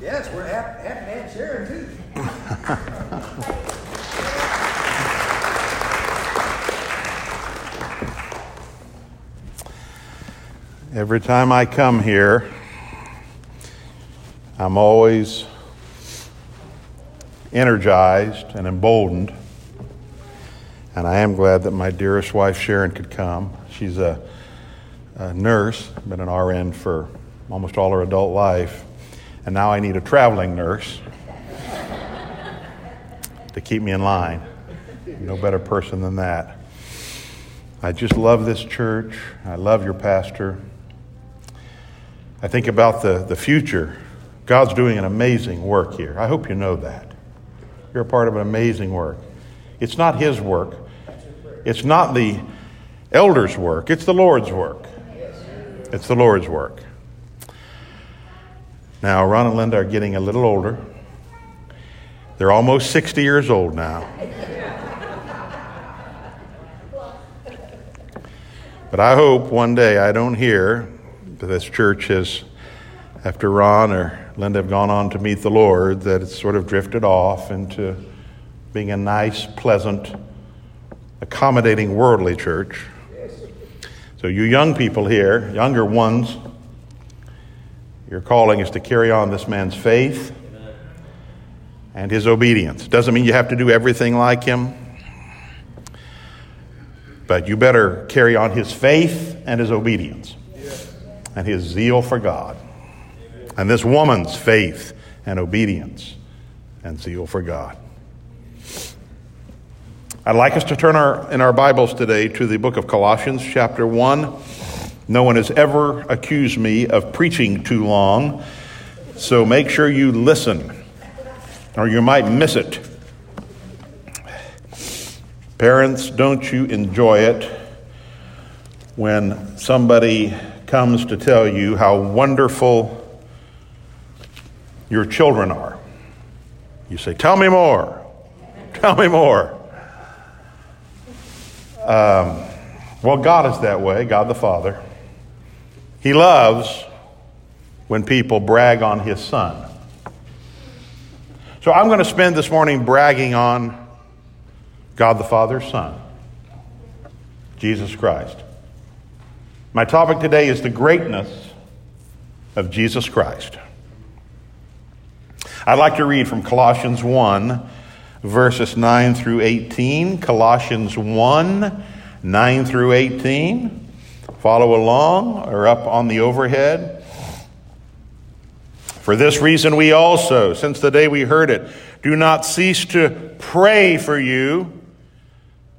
Yes, we're happy, happy to have Sharon too. Every time I come here, I'm always energized and emboldened. And I am glad that my dearest wife Sharon could come. She's a, a nurse, been an RN for almost all her adult life. And now I need a traveling nurse to keep me in line. No better person than that. I just love this church. I love your pastor. I think about the, the future. God's doing an amazing work here. I hope you know that. You're a part of an amazing work. It's not His work, it's not the elders' work, it's the Lord's work. It's the Lord's work. Now, Ron and Linda are getting a little older. They're almost 60 years old now. But I hope one day I don't hear that this church has, after Ron or Linda have gone on to meet the Lord, that it's sort of drifted off into being a nice, pleasant, accommodating, worldly church. So, you young people here, younger ones, your calling is to carry on this man's faith and his obedience. Doesn't mean you have to do everything like him, but you better carry on his faith and his obedience and his zeal for God. And this woman's faith and obedience and zeal for God. I'd like us to turn our, in our Bibles today to the book of Colossians, chapter 1. No one has ever accused me of preaching too long, so make sure you listen, or you might miss it. Parents, don't you enjoy it when somebody comes to tell you how wonderful your children are. You say, Tell me more. Tell me more. Um, well, God is that way, God the Father. He loves when people brag on His Son. So I'm going to spend this morning bragging on God the Father's Son, Jesus Christ. My topic today is the greatness of Jesus Christ. I'd like to read from Colossians 1, verses 9 through 18. Colossians 1, 9 through 18. Follow along or up on the overhead. For this reason, we also, since the day we heard it, do not cease to pray for you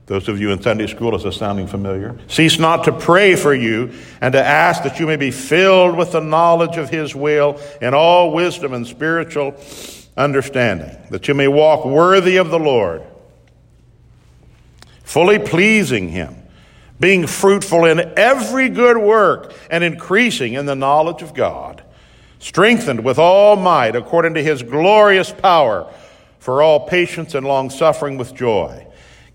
those of you in Sunday school, is this sounding familiar? Cease not to pray for you and to ask that you may be filled with the knowledge of His will in all wisdom and spiritual understanding, that you may walk worthy of the Lord, fully pleasing Him, being fruitful in every good work and increasing in the knowledge of God, strengthened with all might according to His glorious power for all patience and long suffering with joy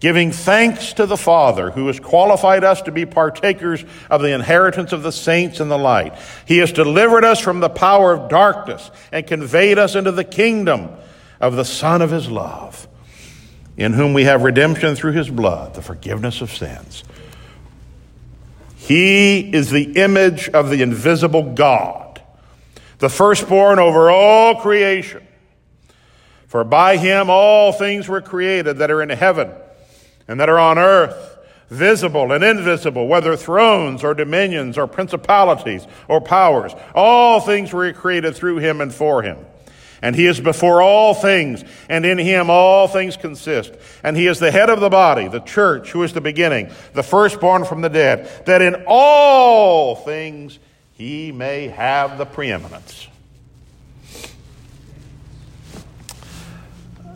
giving thanks to the Father who has qualified us to be partakers of the inheritance of the saints in the light. He has delivered us from the power of darkness and conveyed us into the kingdom of the Son of His love, in whom we have redemption through His blood, the forgiveness of sins. He is the image of the invisible God, the firstborn over all creation. For by him all things were created that are in heaven and that are on earth, visible and invisible, whether thrones or dominions or principalities or powers. All things were created through him and for him. And he is before all things, and in him all things consist. And he is the head of the body, the church, who is the beginning, the firstborn from the dead, that in all things he may have the preeminence.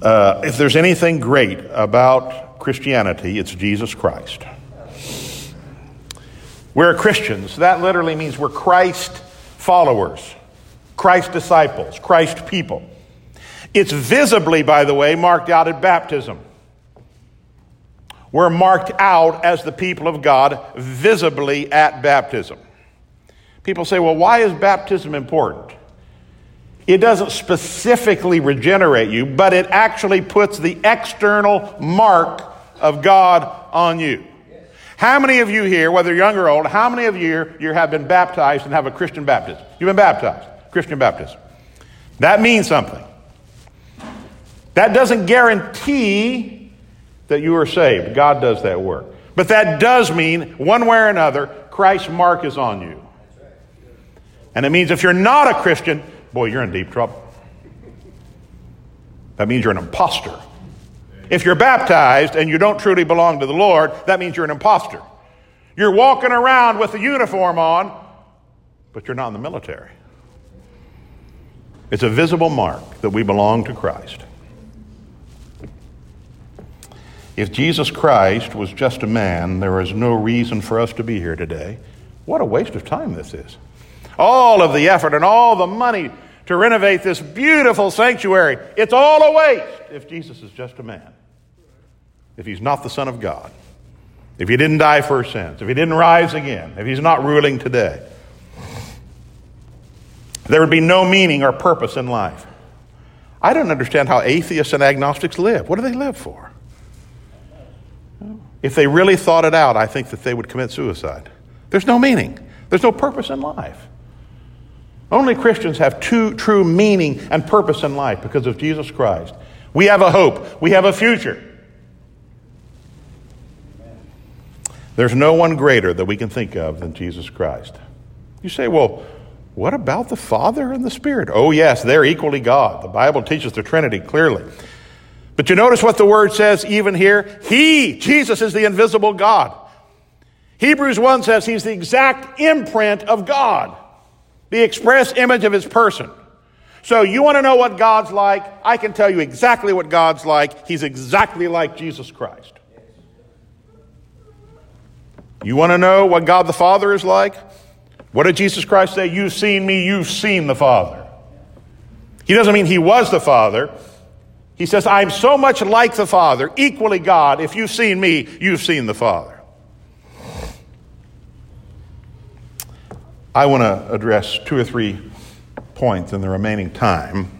Uh, if there's anything great about Christianity, it's Jesus Christ. We're Christians. That literally means we're Christ followers, Christ disciples, Christ people. It's visibly, by the way, marked out at baptism. We're marked out as the people of God visibly at baptism. People say, well, why is baptism important? It doesn't specifically regenerate you, but it actually puts the external mark of God on you. How many of you here, whether young or old, how many of you here have been baptized and have a Christian baptism? You've been baptized, Christian baptism. That means something. That doesn't guarantee that you are saved. God does that work. But that does mean, one way or another, Christ's mark is on you. And it means if you're not a Christian, boy, you're in deep trouble. That means you're an impostor. If you're baptized and you don't truly belong to the Lord, that means you're an impostor. You're walking around with a uniform on, but you're not in the military. It's a visible mark that we belong to Christ. If Jesus Christ was just a man, there is no reason for us to be here today. What a waste of time this is. All of the effort and all the money to renovate this beautiful sanctuary, it's all a waste if Jesus is just a man. If he's not the Son of God. If he didn't die for sins. If he didn't rise again. If he's not ruling today. There would be no meaning or purpose in life. I don't understand how atheists and agnostics live. What do they live for? If they really thought it out, I think that they would commit suicide. There's no meaning, there's no purpose in life. Only Christians have true, true meaning and purpose in life because of Jesus Christ. We have a hope, we have a future. There's no one greater that we can think of than Jesus Christ. You say, well, what about the Father and the Spirit? Oh, yes, they're equally God. The Bible teaches the Trinity clearly. But you notice what the word says even here? He, Jesus, is the invisible God. Hebrews 1 says he's the exact imprint of God, the express image of his person. So you want to know what God's like? I can tell you exactly what God's like. He's exactly like Jesus Christ. You want to know what God the Father is like? What did Jesus Christ say? You've seen me, you've seen the Father. He doesn't mean he was the Father. He says, I'm so much like the Father, equally God. If you've seen me, you've seen the Father. I want to address two or three points in the remaining time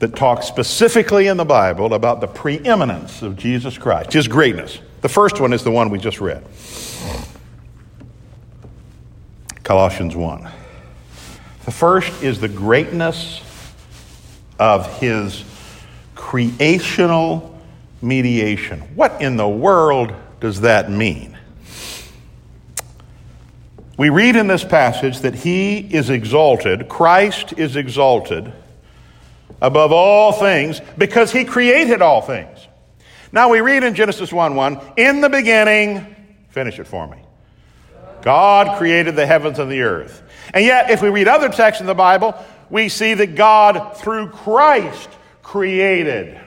that talk specifically in the Bible about the preeminence of Jesus Christ, his greatness. The first one is the one we just read Colossians 1. The first is the greatness of his creational mediation. What in the world does that mean? We read in this passage that he is exalted, Christ is exalted above all things because he created all things. Now we read in Genesis 1 1, in the beginning, finish it for me. God created the heavens and the earth. And yet, if we read other texts in the Bible, we see that God, through Christ, created.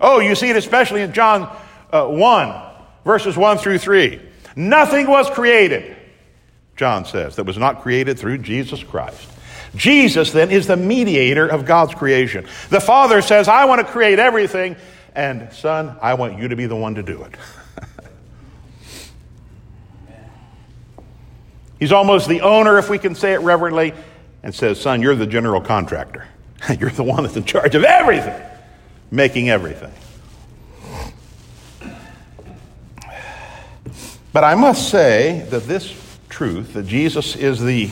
Oh, you see it especially in John uh, 1, verses 1 through 3. Nothing was created, John says, that was not created through Jesus Christ. Jesus then is the mediator of God's creation. The Father says, I want to create everything, and Son, I want you to be the one to do it. He's almost the owner, if we can say it reverently, and says, Son, you're the general contractor. You're the one that's in charge of everything, making everything. But I must say that this truth, that Jesus is the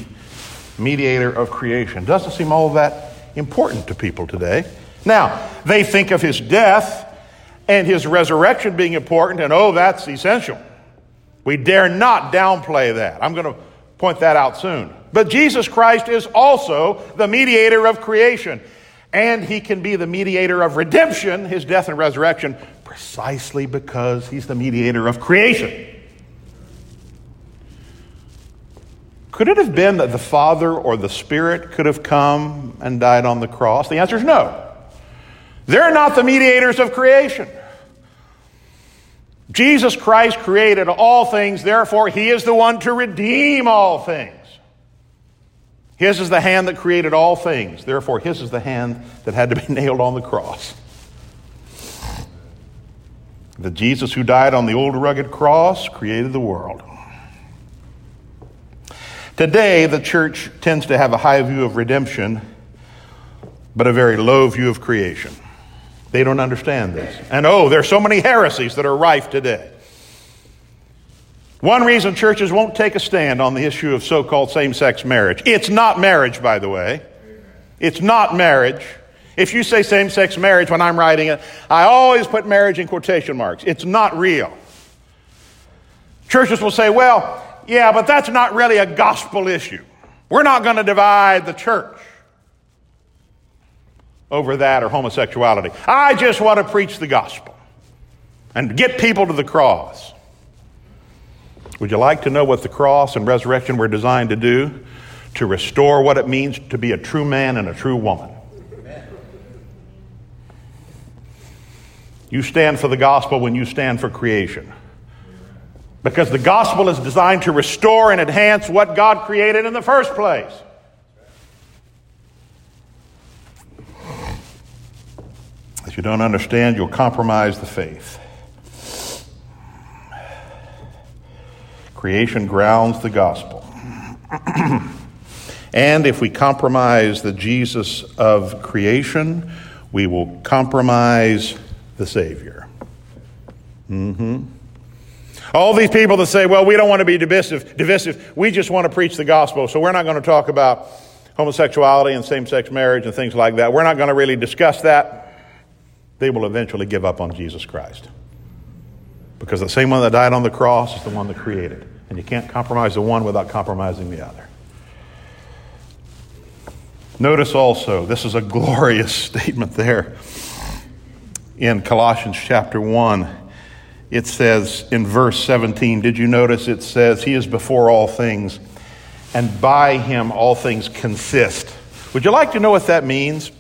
mediator of creation, doesn't seem all that important to people today. Now, they think of his death and his resurrection being important, and oh, that's essential. We dare not downplay that. I'm going to point that out soon. But Jesus Christ is also the mediator of creation. And he can be the mediator of redemption, his death and resurrection, precisely because he's the mediator of creation. Could it have been that the Father or the Spirit could have come and died on the cross? The answer is no. They're not the mediators of creation. Jesus Christ created all things, therefore, he is the one to redeem all things. His is the hand that created all things. Therefore, His is the hand that had to be nailed on the cross. The Jesus who died on the old rugged cross created the world. Today, the church tends to have a high view of redemption but a very low view of creation. They don't understand this. And oh, there's so many heresies that are rife today. One reason churches won't take a stand on the issue of so called same sex marriage. It's not marriage, by the way. It's not marriage. If you say same sex marriage when I'm writing it, I always put marriage in quotation marks. It's not real. Churches will say, well, yeah, but that's not really a gospel issue. We're not going to divide the church over that or homosexuality. I just want to preach the gospel and get people to the cross. Would you like to know what the cross and resurrection were designed to do? To restore what it means to be a true man and a true woman. You stand for the gospel when you stand for creation. Because the gospel is designed to restore and enhance what God created in the first place. If you don't understand, you'll compromise the faith. Creation grounds the gospel. and if we compromise the Jesus of creation, we will compromise the Savior. Mm-hmm. All these people that say, well, we don't want to be divisive, divisive, we just want to preach the gospel, so we're not going to talk about homosexuality and same sex marriage and things like that. We're not going to really discuss that. They will eventually give up on Jesus Christ. Because the same one that died on the cross is the one that created. And you can't compromise the one without compromising the other. Notice also, this is a glorious statement there in Colossians chapter 1. It says in verse 17, did you notice it says, He is before all things, and by Him all things consist. Would you like to know what that means,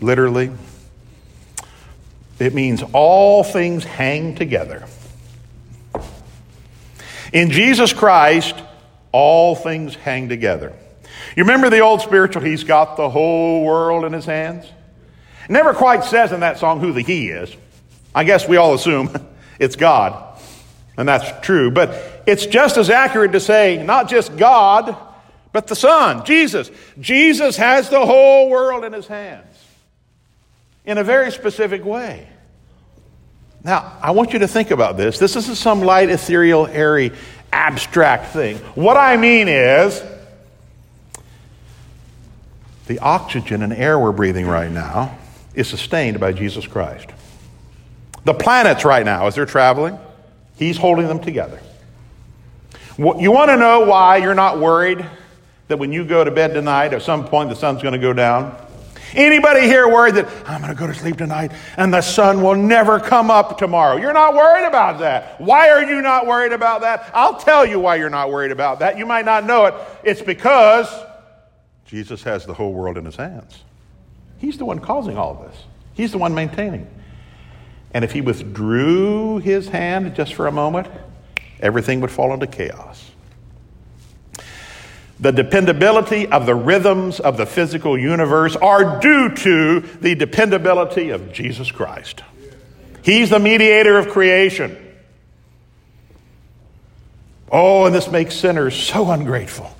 literally? It means all things hang together. In Jesus Christ, all things hang together. You remember the old spiritual, He's got the whole world in His hands? Never quite says in that song who the he is. I guess we all assume it's God. And that's true. But it's just as accurate to say not just God, but the Son, Jesus. Jesus has the whole world in his hands in a very specific way. Now, I want you to think about this. This isn't some light, ethereal, airy, abstract thing. What I mean is the oxygen and air we're breathing right now is sustained by Jesus Christ. The planets right now, as they're traveling, He's holding them together. You want to know why you're not worried that when you go to bed tonight, at some point the sun's going to go down? Anybody here worried that I'm going to go to sleep tonight and the sun will never come up tomorrow? You're not worried about that. Why are you not worried about that? I'll tell you why you're not worried about that. You might not know it. It's because Jesus has the whole world in his hands. He's the one causing all this, He's the one maintaining. And if He withdrew His hand just for a moment, everything would fall into chaos. The dependability of the rhythms of the physical universe are due to the dependability of Jesus Christ. He's the mediator of creation. Oh, and this makes sinners so ungrateful.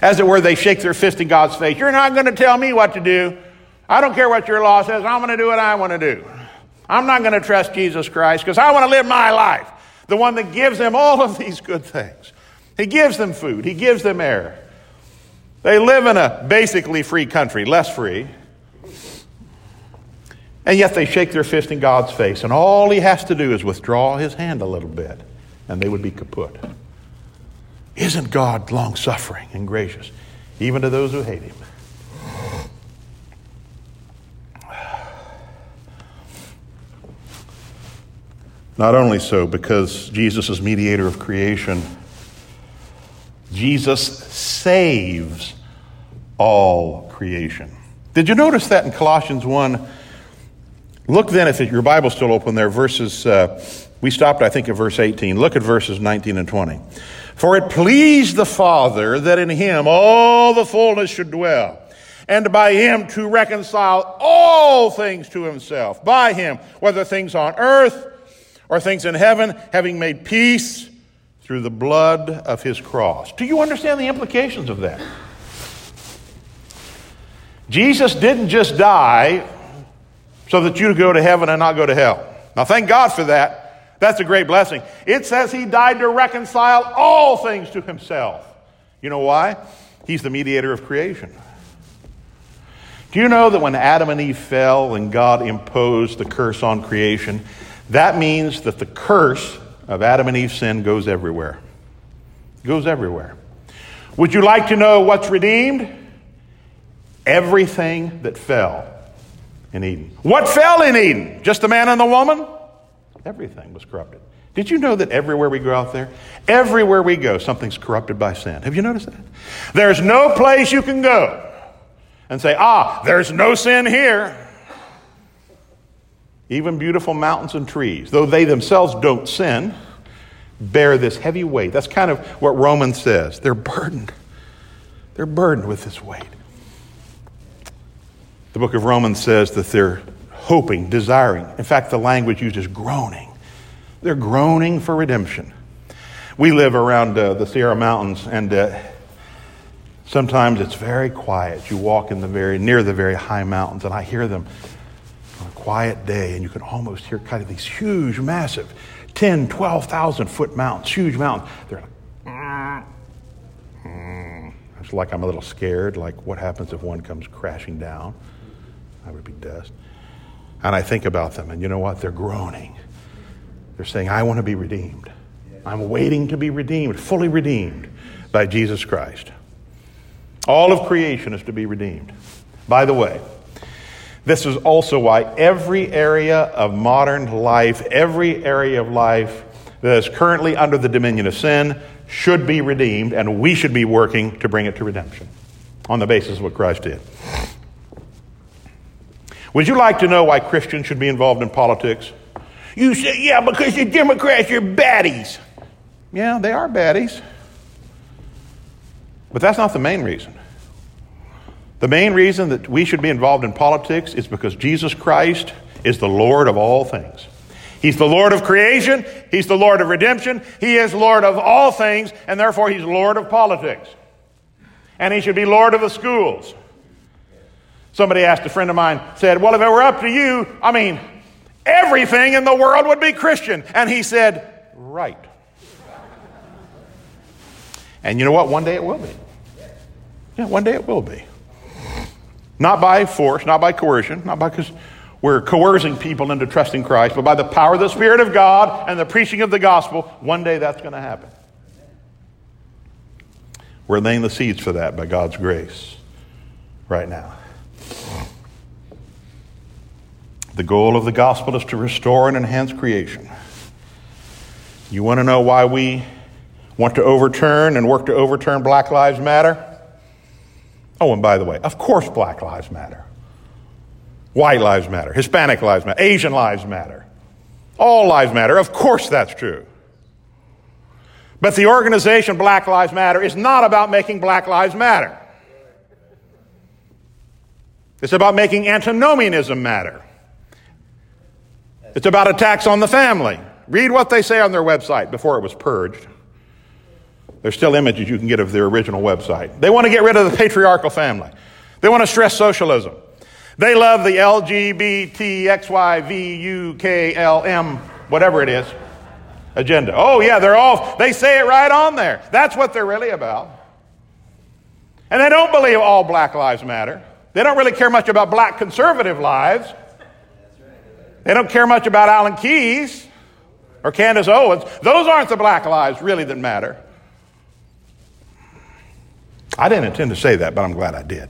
As it were, they shake their fist in God's face. You're not going to tell me what to do. I don't care what your law says. I'm going to do what I want to do. I'm not going to trust Jesus Christ because I want to live my life. The one that gives them all of these good things. He gives them food, He gives them air. They live in a basically free country, less free. And yet they shake their fist in God's face, and all He has to do is withdraw His hand a little bit, and they would be kaput. Isn't God long suffering and gracious, even to those who hate Him? Not only so, because Jesus is mediator of creation, Jesus saves all creation. Did you notice that in Colossians 1? Look then, if your Bible's still open there, verses, uh, we stopped, I think, at verse 18. Look at verses 19 and 20. For it pleased the Father that in him all the fullness should dwell, and by him to reconcile all things to himself. By him, whether things on earth or things in heaven, having made peace through the blood of his cross. Do you understand the implications of that? Jesus didn't just die so that you go to heaven and not go to hell. Now, thank God for that. That's a great blessing. It says he died to reconcile all things to himself. You know why? He's the mediator of creation. Do you know that when Adam and Eve fell and God imposed the curse on creation, that means that the curse of Adam and Eve's sin goes everywhere? It goes everywhere. Would you like to know what's redeemed? Everything that fell in Eden. What fell in Eden? Just the man and the woman? Everything was corrupted. Did you know that everywhere we go out there, everywhere we go, something's corrupted by sin? Have you noticed that? There's no place you can go and say, ah, there's no sin here. Even beautiful mountains and trees, though they themselves don't sin, bear this heavy weight. That's kind of what Romans says. They're burdened. They're burdened with this weight. The book of Romans says that they're hoping, desiring. In fact, the language used is groaning. They're groaning for redemption. We live around uh, the Sierra Mountains, and uh, sometimes it's very quiet. You walk in the very near the very high mountains, and I hear them quiet day, and you can almost hear kind of these huge, massive, 10, 12,000 foot mountains, huge mountains. They're like, mm. it's like I'm a little scared, like what happens if one comes crashing down? I would be dust. And I think about them, and you know what? They're groaning. They're saying, I want to be redeemed. I'm waiting to be redeemed, fully redeemed by Jesus Christ. All of creation is to be redeemed. By the way, this is also why every area of modern life, every area of life that is currently under the dominion of sin, should be redeemed, and we should be working to bring it to redemption on the basis of what Christ did. Would you like to know why Christians should be involved in politics? You say, yeah, because the Democrats are baddies. Yeah, they are baddies. But that's not the main reason. The main reason that we should be involved in politics is because Jesus Christ is the Lord of all things. He's the Lord of creation, He's the Lord of redemption, He is Lord of all things, and therefore He's Lord of politics. And He should be Lord of the schools. Somebody asked a friend of mine, said, Well, if it were up to you, I mean, everything in the world would be Christian. And he said, Right. And you know what? One day it will be. Yeah, one day it will be. Not by force, not by coercion, not by because we're coercing people into trusting Christ, but by the power of the Spirit of God and the preaching of the gospel, one day that's going to happen. We're laying the seeds for that by God's grace right now. The goal of the gospel is to restore and enhance creation. You want to know why we want to overturn and work to overturn Black Lives Matter? Oh, and by the way, of course, Black Lives Matter. White lives matter. Hispanic lives matter. Asian lives matter. All lives matter. Of course, that's true. But the organization Black Lives Matter is not about making Black Lives Matter. It's about making antinomianism matter. It's about attacks on the family. Read what they say on their website before it was purged. There's still images you can get of their original website. They want to get rid of the patriarchal family. They want to stress socialism. They love the LGBTXYVUKLM, whatever it is, agenda. Oh, yeah, they're all, they say it right on there. That's what they're really about. And they don't believe all black lives matter. They don't really care much about black conservative lives. They don't care much about Alan Keyes or Candace Owens. Those aren't the black lives really that matter. I didn't intend to say that, but I'm glad I did.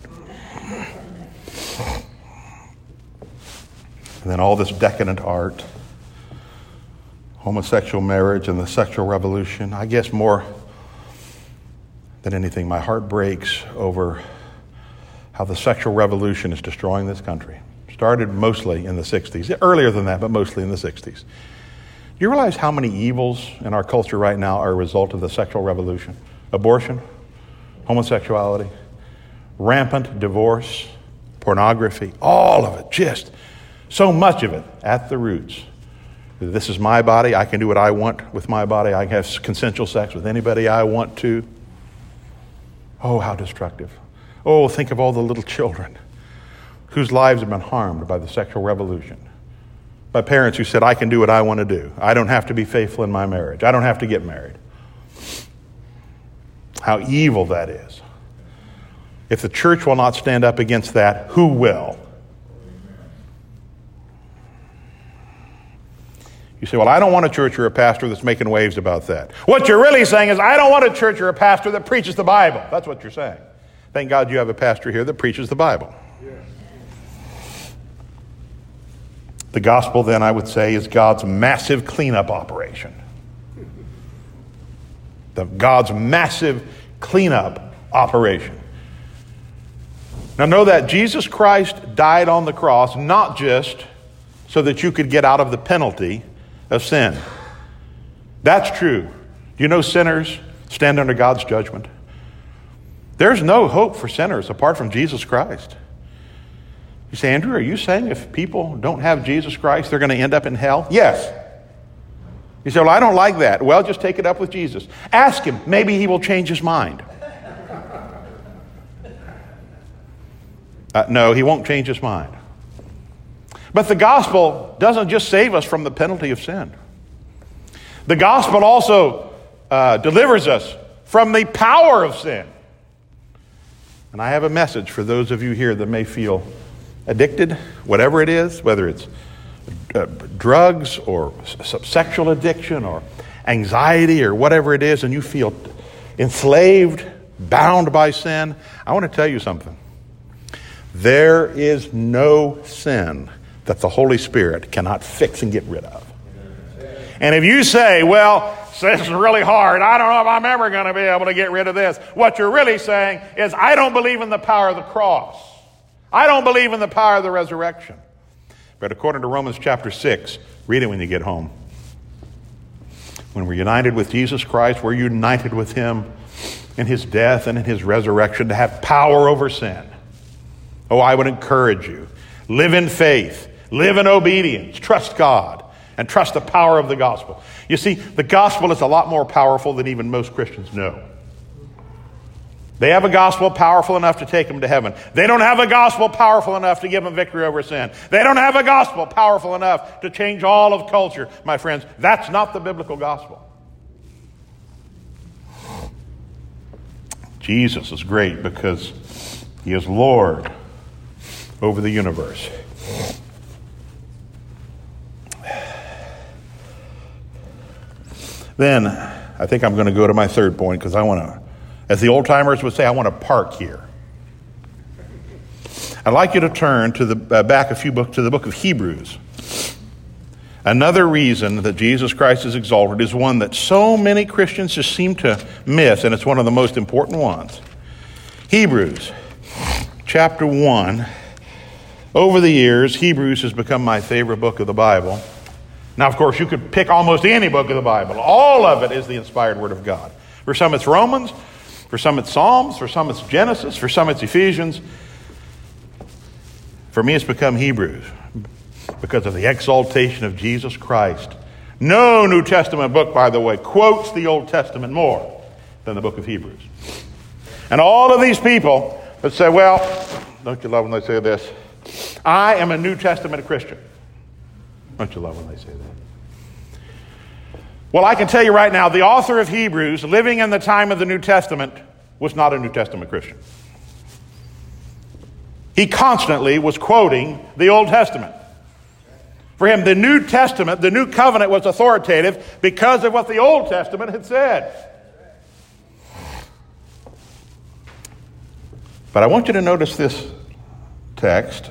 And then all this decadent art, homosexual marriage, and the sexual revolution. I guess more than anything, my heart breaks over how the sexual revolution is destroying this country. Started mostly in the 60s, earlier than that, but mostly in the 60s. Do you realize how many evils in our culture right now are a result of the sexual revolution? Abortion, homosexuality, rampant divorce, pornography, all of it, just so much of it at the roots. This is my body. I can do what I want with my body. I can have consensual sex with anybody I want to. Oh, how destructive. Oh, think of all the little children whose lives have been harmed by the sexual revolution. By parents who said, I can do what I want to do. I don't have to be faithful in my marriage. I don't have to get married. How evil that is. If the church will not stand up against that, who will? You say, Well, I don't want a church or a pastor that's making waves about that. What you're really saying is, I don't want a church or a pastor that preaches the Bible. That's what you're saying. Thank God you have a pastor here that preaches the Bible. The gospel, then, I would say, is God's massive cleanup operation. The God's massive cleanup operation. Now, know that Jesus Christ died on the cross not just so that you could get out of the penalty of sin. That's true. Do you know sinners stand under God's judgment? There's no hope for sinners apart from Jesus Christ. You say, Andrew, are you saying if people don't have Jesus Christ, they're going to end up in hell? Yes. You say, well, I don't like that. Well, just take it up with Jesus. Ask him. Maybe he will change his mind. Uh, no, he won't change his mind. But the gospel doesn't just save us from the penalty of sin, the gospel also uh, delivers us from the power of sin. And I have a message for those of you here that may feel addicted, whatever it is, whether it's uh, drugs or sexual addiction or anxiety or whatever it is, and you feel enslaved, bound by sin, I want to tell you something. There is no sin that the Holy Spirit cannot fix and get rid of. And if you say, well, this is really hard. I don't know if I'm ever going to be able to get rid of this. What you're really saying is, I don't believe in the power of the cross. I don't believe in the power of the resurrection. But according to Romans chapter 6, read it when you get home. When we're united with Jesus Christ, we're united with Him in His death and in His resurrection to have power over sin. Oh, I would encourage you. Live in faith, live in obedience, trust God, and trust the power of the gospel. You see, the gospel is a lot more powerful than even most Christians know. They have a gospel powerful enough to take them to heaven. They don't have a gospel powerful enough to give them victory over sin. They don't have a gospel powerful enough to change all of culture, my friends. That's not the biblical gospel. Jesus is great because he is Lord over the universe. Then I think I'm going to go to my third point because I want to, as the old timers would say, I want to park here. I'd like you to turn to the uh, back a few books to the book of Hebrews. Another reason that Jesus Christ is exalted is one that so many Christians just seem to miss, and it's one of the most important ones. Hebrews chapter 1 over the years, Hebrews has become my favorite book of the Bible. Now, of course, you could pick almost any book of the Bible. All of it is the inspired Word of God. For some, it's Romans. For some, it's Psalms. For some, it's Genesis. For some, it's Ephesians. For me, it's become Hebrews because of the exaltation of Jesus Christ. No New Testament book, by the way, quotes the Old Testament more than the book of Hebrews. And all of these people that say, well, don't you love when they say this? I am a New Testament Christian. Don't you love when they say that? Well, I can tell you right now, the author of Hebrews, living in the time of the New Testament, was not a New Testament Christian. He constantly was quoting the Old Testament. For him, the New Testament, the New Covenant was authoritative because of what the Old Testament had said. But I want you to notice this text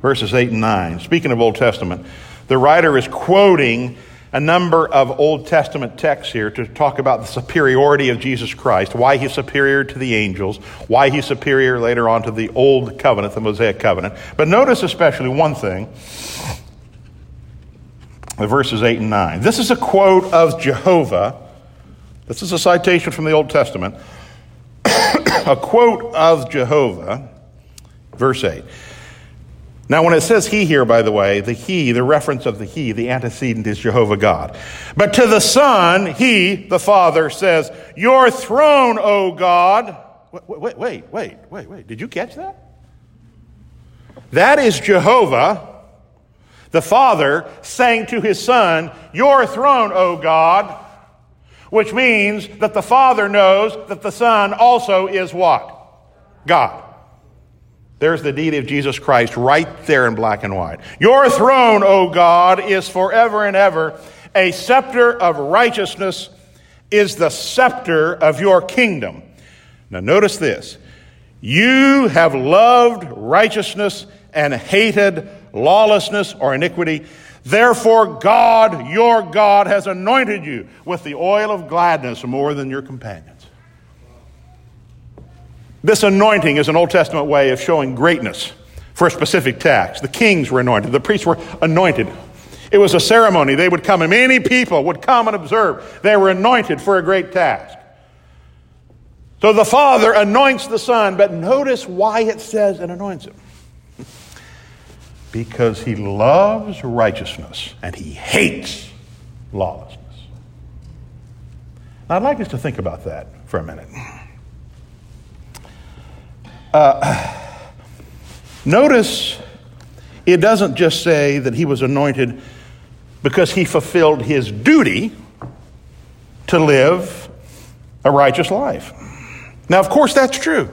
verses 8 and 9. Speaking of Old Testament, the writer is quoting a number of Old Testament texts here to talk about the superiority of Jesus Christ, why he's superior to the angels, why he's superior later on to the Old Covenant, the Mosaic Covenant. But notice especially one thing the verses 8 and 9. This is a quote of Jehovah. This is a citation from the Old Testament. a quote of Jehovah, verse 8. Now, when it says he here, by the way, the he, the reference of the he, the antecedent is Jehovah God. But to the Son, he, the Father, says, Your throne, O God. Wait, wait, wait, wait, wait, wait. Did you catch that? That is Jehovah, the Father, saying to his Son, Your throne, O God, which means that the Father knows that the Son also is what? God. There's the deity of Jesus Christ right there in black and white. Your throne, O God, is forever and ever. A scepter of righteousness is the scepter of your kingdom. Now, notice this. You have loved righteousness and hated lawlessness or iniquity. Therefore, God, your God, has anointed you with the oil of gladness more than your companions. This anointing is an Old Testament way of showing greatness for a specific task. The kings were anointed, the priests were anointed. It was a ceremony. They would come, and many people would come and observe. They were anointed for a great task. So the Father anoints the Son, but notice why it says it anoints him. Because he loves righteousness and he hates lawlessness. Now, I'd like us to think about that for a minute. Uh, notice it doesn't just say that he was anointed because he fulfilled his duty to live a righteous life. Now, of course, that's true.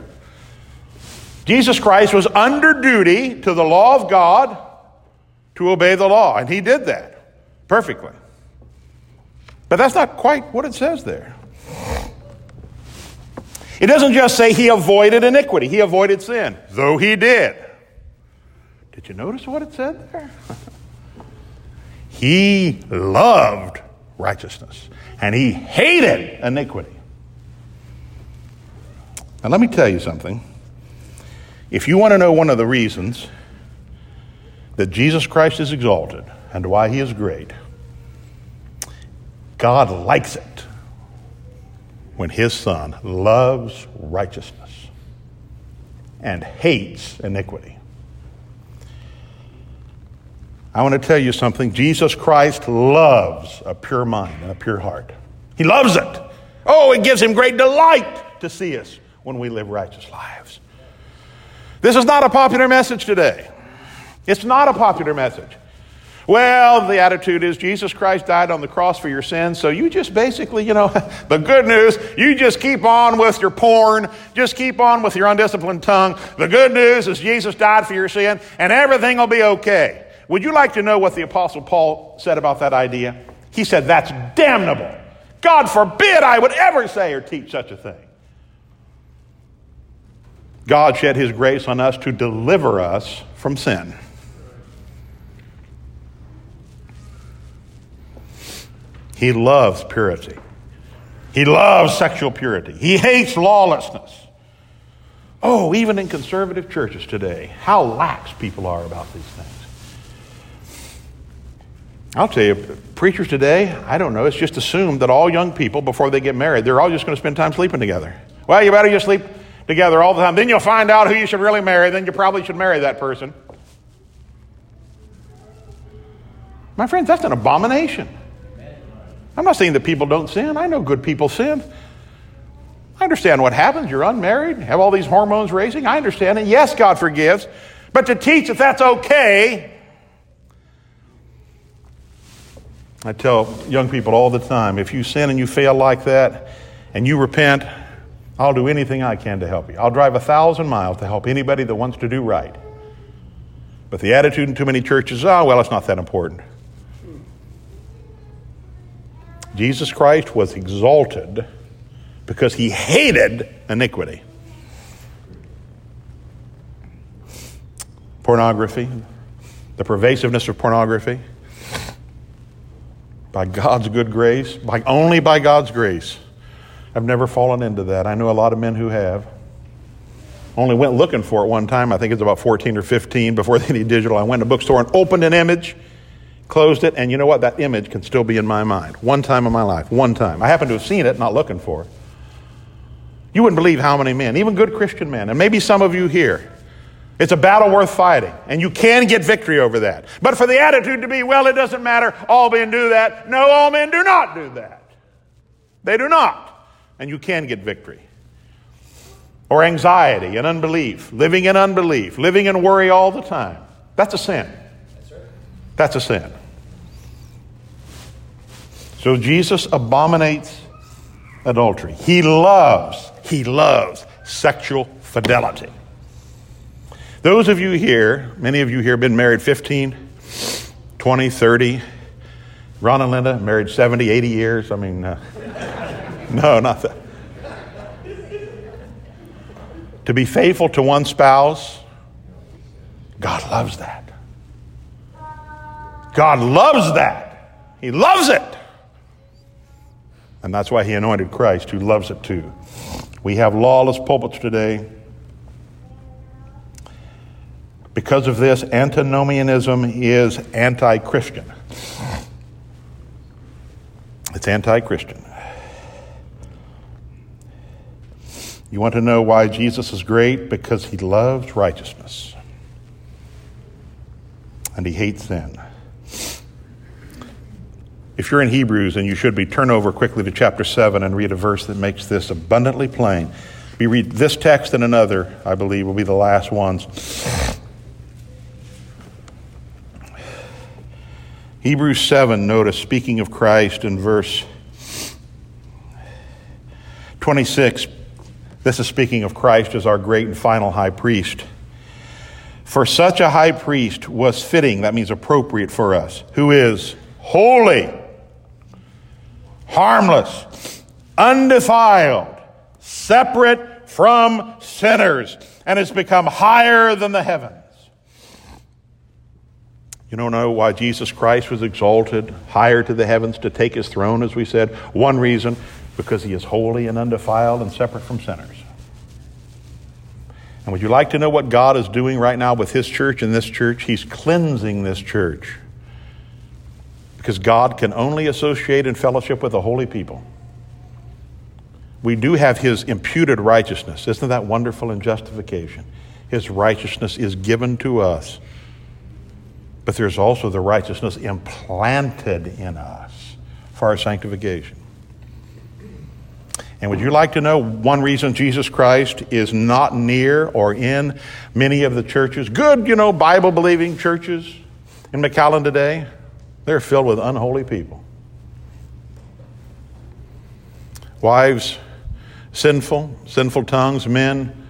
Jesus Christ was under duty to the law of God to obey the law, and he did that perfectly. But that's not quite what it says there. It doesn't just say he avoided iniquity, he avoided sin, though he did. Did you notice what it said there? he loved righteousness and he hated iniquity. Now, let me tell you something. If you want to know one of the reasons that Jesus Christ is exalted and why he is great, God likes it when his son loves righteousness and hates iniquity. I want to tell you something. Jesus Christ loves a pure mind and a pure heart. He loves it. Oh, it gives him great delight to see us when we live righteous lives. This is not a popular message today. It's not a popular message. Well, the attitude is Jesus Christ died on the cross for your sins, so you just basically, you know, the good news, you just keep on with your porn, just keep on with your undisciplined tongue. The good news is Jesus died for your sin, and everything will be okay. Would you like to know what the Apostle Paul said about that idea? He said, That's damnable. God forbid I would ever say or teach such a thing. God shed his grace on us to deliver us from sin. He loves purity. He loves sexual purity. He hates lawlessness. Oh, even in conservative churches today, how lax people are about these things. I'll tell you, preachers today, I don't know, it's just assumed that all young people, before they get married, they're all just going to spend time sleeping together. Well, you better just sleep together all the time. Then you'll find out who you should really marry. Then you probably should marry that person. My friends, that's an abomination. I'm not saying that people don't sin. I know good people sin. I understand what happens. You're unmarried, have all these hormones racing. I understand it. Yes, God forgives. But to teach that that's okay, I tell young people all the time if you sin and you fail like that and you repent, I'll do anything I can to help you. I'll drive a thousand miles to help anybody that wants to do right. But the attitude in too many churches, oh, well, it's not that important. Jesus Christ was exalted because he hated iniquity. Pornography, the pervasiveness of pornography, by God's good grace, by only by God's grace. I've never fallen into that. I know a lot of men who have. Only went looking for it one time. I think it's about 14 or 15 before they digital. I went to a bookstore and opened an image closed it, and you know what? That image can still be in my mind. One time in my life, one time. I happen to have seen it, not looking for it. You wouldn't believe how many men, even good Christian men, and maybe some of you here, it's a battle worth fighting, and you can get victory over that. But for the attitude to be, well, it doesn't matter, all men do that. No, all men do not do that. They do not. And you can get victory. or anxiety and unbelief, living in unbelief, living in worry all the time. That's a sin. That's a sin. So Jesus abominates adultery. He loves, he loves sexual fidelity. Those of you here, many of you here have been married 15, 20, 30. Ron and Linda married 70, 80 years. I mean, uh, no, not that. To be faithful to one spouse, God loves that. God loves that. He loves it. And that's why he anointed Christ, who loves it too. We have lawless pulpits today. Because of this, antinomianism is anti Christian. It's anti Christian. You want to know why Jesus is great? Because he loves righteousness and he hates sin. If you're in Hebrews, and you should be, turn over quickly to chapter 7 and read a verse that makes this abundantly plain. We read this text and another, I believe, will be the last ones. Hebrews 7, notice, speaking of Christ in verse 26, this is speaking of Christ as our great and final high priest. For such a high priest was fitting, that means appropriate for us, who is holy harmless, undefiled, separate from sinners, and has become higher than the heavens. You don't know why Jesus Christ was exalted higher to the heavens to take his throne, as we said? One reason, because he is holy and undefiled and separate from sinners. And would you like to know what God is doing right now with his church and this church? He's cleansing this church because God can only associate in fellowship with a holy people. We do have His imputed righteousness. Isn't that wonderful in justification? His righteousness is given to us. But there's also the righteousness implanted in us for our sanctification. And would you like to know one reason Jesus Christ is not near or in many of the churches, good, you know, Bible believing churches in McAllen today? They're filled with unholy people. Wives, sinful, sinful tongues, men,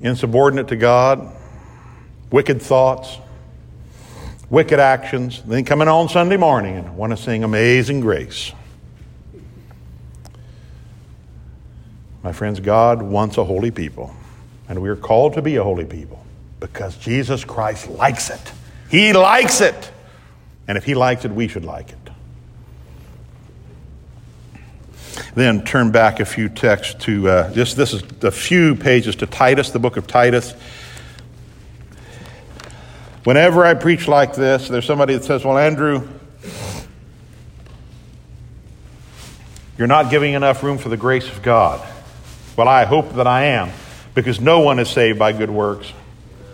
insubordinate to God, wicked thoughts, wicked actions. Then come in on Sunday morning and want to sing Amazing Grace. My friends, God wants a holy people, and we are called to be a holy people because Jesus Christ likes it. He likes it. And if he likes it, we should like it. Then turn back a few texts to uh, just this is a few pages to Titus, the book of Titus. Whenever I preach like this, there's somebody that says, Well, Andrew, you're not giving enough room for the grace of God. Well, I hope that I am, because no one is saved by good works.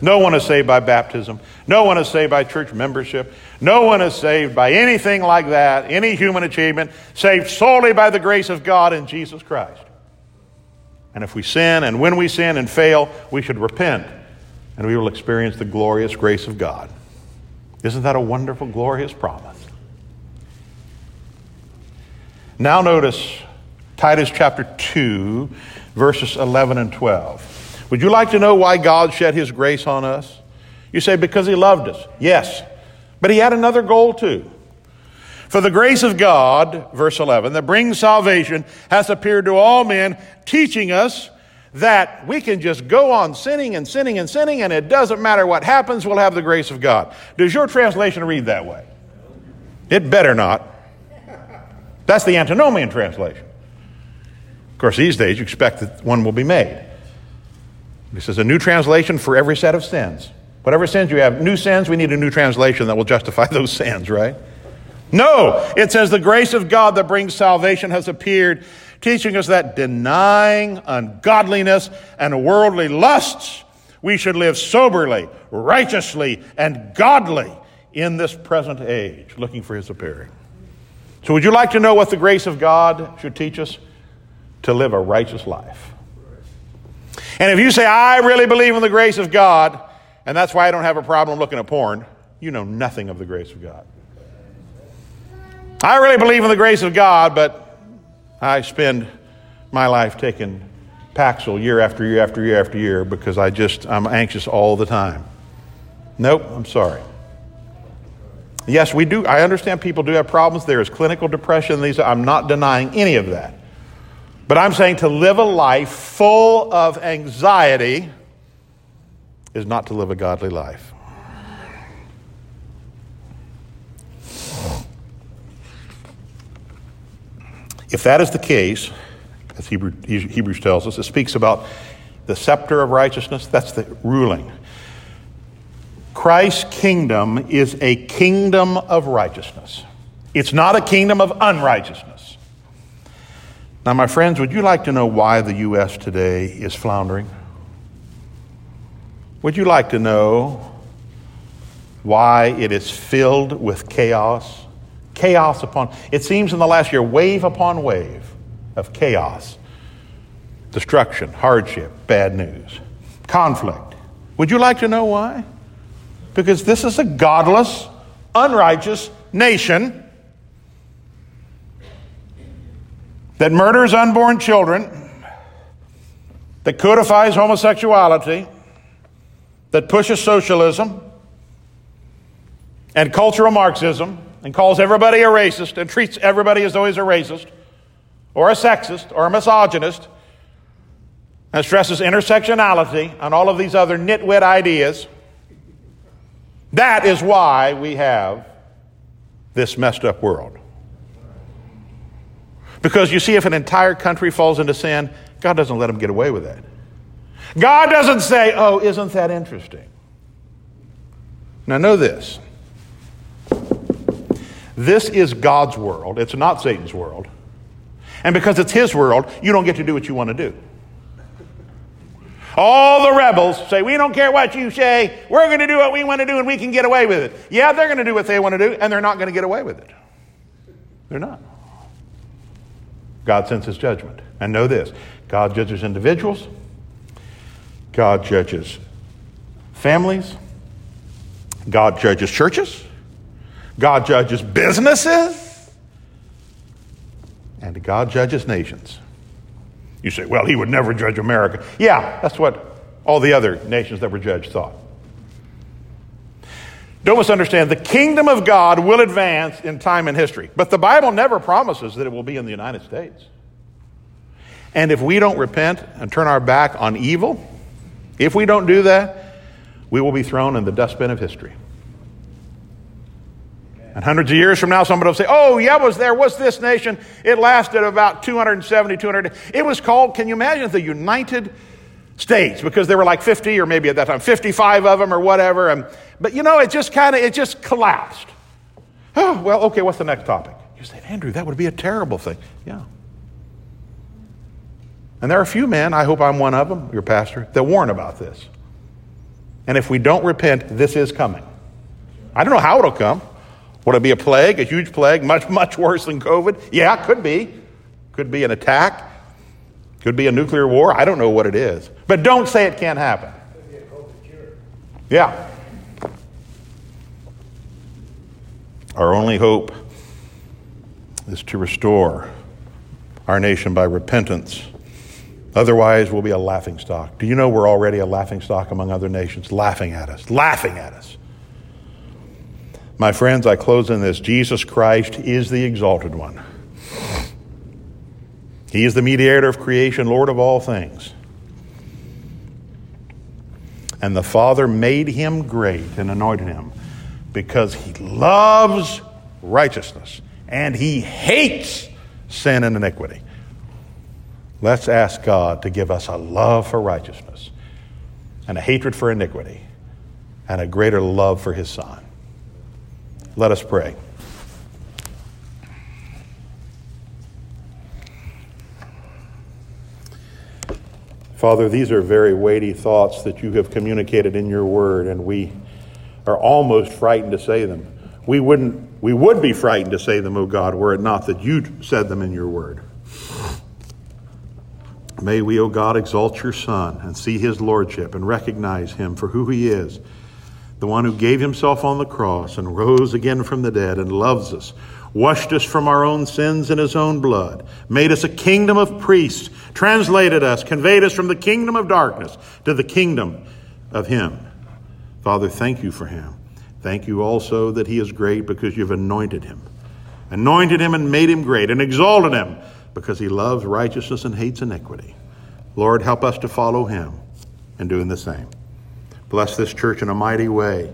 No one is saved by baptism. No one is saved by church membership. No one is saved by anything like that, any human achievement, saved solely by the grace of God in Jesus Christ. And if we sin, and when we sin and fail, we should repent, and we will experience the glorious grace of God. Isn't that a wonderful, glorious promise? Now, notice Titus chapter 2, verses 11 and 12. Would you like to know why God shed his grace on us? You say, because he loved us. Yes. But he had another goal too. For the grace of God, verse 11, that brings salvation has appeared to all men, teaching us that we can just go on sinning and sinning and sinning, and it doesn't matter what happens, we'll have the grace of God. Does your translation read that way? It better not. That's the antinomian translation. Of course, these days you expect that one will be made. This is a new translation for every set of sins. Whatever sins you have, new sins, we need a new translation that will justify those sins, right? No, it says the grace of God that brings salvation has appeared, teaching us that denying ungodliness and worldly lusts, we should live soberly, righteously, and godly in this present age, looking for his appearing. So, would you like to know what the grace of God should teach us? To live a righteous life. And if you say, I really believe in the grace of God, and that's why I don't have a problem looking at porn, you know nothing of the grace of God. I really believe in the grace of God, but I spend my life taking Paxil year after year after year after year because I just, I'm anxious all the time. Nope, I'm sorry. Yes, we do. I understand people do have problems. There is clinical depression. These, I'm not denying any of that. But I'm saying to live a life full of anxiety is not to live a godly life. If that is the case, as Hebrews tells us, it speaks about the scepter of righteousness, that's the ruling. Christ's kingdom is a kingdom of righteousness. It's not a kingdom of unrighteousness. Now, my friends, would you like to know why the U.S. today is floundering? Would you like to know why it is filled with chaos? Chaos upon, it seems in the last year, wave upon wave of chaos, destruction, hardship, bad news, conflict. Would you like to know why? Because this is a godless, unrighteous nation that murders unborn children, that codifies homosexuality, that pushes socialism and cultural Marxism and calls everybody a racist and treats everybody as though he's a racist or a sexist or a misogynist and stresses intersectionality and all of these other nitwit ideas. That is why we have this messed up world. Because you see, if an entire country falls into sin, God doesn't let them get away with that. God doesn't say, oh, isn't that interesting? Now, know this. This is God's world, it's not Satan's world. And because it's his world, you don't get to do what you want to do. All the rebels say, We don't care what you say. We're going to do what we want to do and we can get away with it. Yeah, they're going to do what they want to do and they're not going to get away with it. They're not. God sends his judgment. And know this God judges individuals, God judges families, God judges churches, God judges businesses, and God judges nations. You say, well, he would never judge America. Yeah, that's what all the other nations that were judged thought. Don't misunderstand, the kingdom of God will advance in time and history, but the Bible never promises that it will be in the United States. And if we don't repent and turn our back on evil, if we don't do that, we will be thrown in the dustbin of history. And hundreds of years from now, somebody will say, Oh, yeah, was there was this nation. It lasted about 270, 200. It was called, can you imagine, the United States, because there were like 50 or maybe at that time, 55 of them or whatever. And, but you know, it just kind of, it just collapsed. Oh, well, okay, what's the next topic? You say, Andrew, that would be a terrible thing. Yeah. And there are a few men, I hope I'm one of them, your pastor, that warn about this. And if we don't repent, this is coming. I don't know how it'll come. Would it be a plague, a huge plague, much, much worse than COVID? Yeah, could be. Could be an attack. Could be a nuclear war. I don't know what it is. But don't say it can't happen. Yeah. Our only hope is to restore our nation by repentance Otherwise, we'll be a laughing stock. Do you know we're already a laughing stock among other nations? Laughing at us, laughing at us. My friends, I close in this Jesus Christ is the exalted one. He is the mediator of creation, Lord of all things. And the Father made him great and anointed him because he loves righteousness and he hates sin and iniquity. Let's ask God to give us a love for righteousness and a hatred for iniquity and a greater love for His Son. Let us pray. Father, these are very weighty thoughts that you have communicated in your word, and we are almost frightened to say them. We wouldn't we would be frightened to say them, O God, were it not that you said them in your word. May we, O God, exalt your Son and see his lordship and recognize him for who he is, the one who gave himself on the cross and rose again from the dead and loves us, washed us from our own sins in his own blood, made us a kingdom of priests, translated us, conveyed us from the kingdom of darkness to the kingdom of him. Father, thank you for him. Thank you also that he is great because you've anointed him. Anointed him and made him great and exalted him because he loves righteousness and hates iniquity. Lord, help us to follow him in doing the same. Bless this church in a mighty way.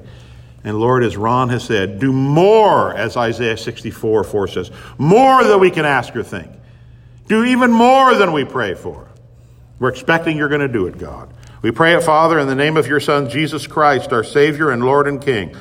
And Lord, as Ron has said, do more, as Isaiah 64 4 says, more than we can ask or think. Do even more than we pray for. We're expecting you're going to do it, God. We pray it, Father, in the name of your Son, Jesus Christ, our Savior and Lord and King.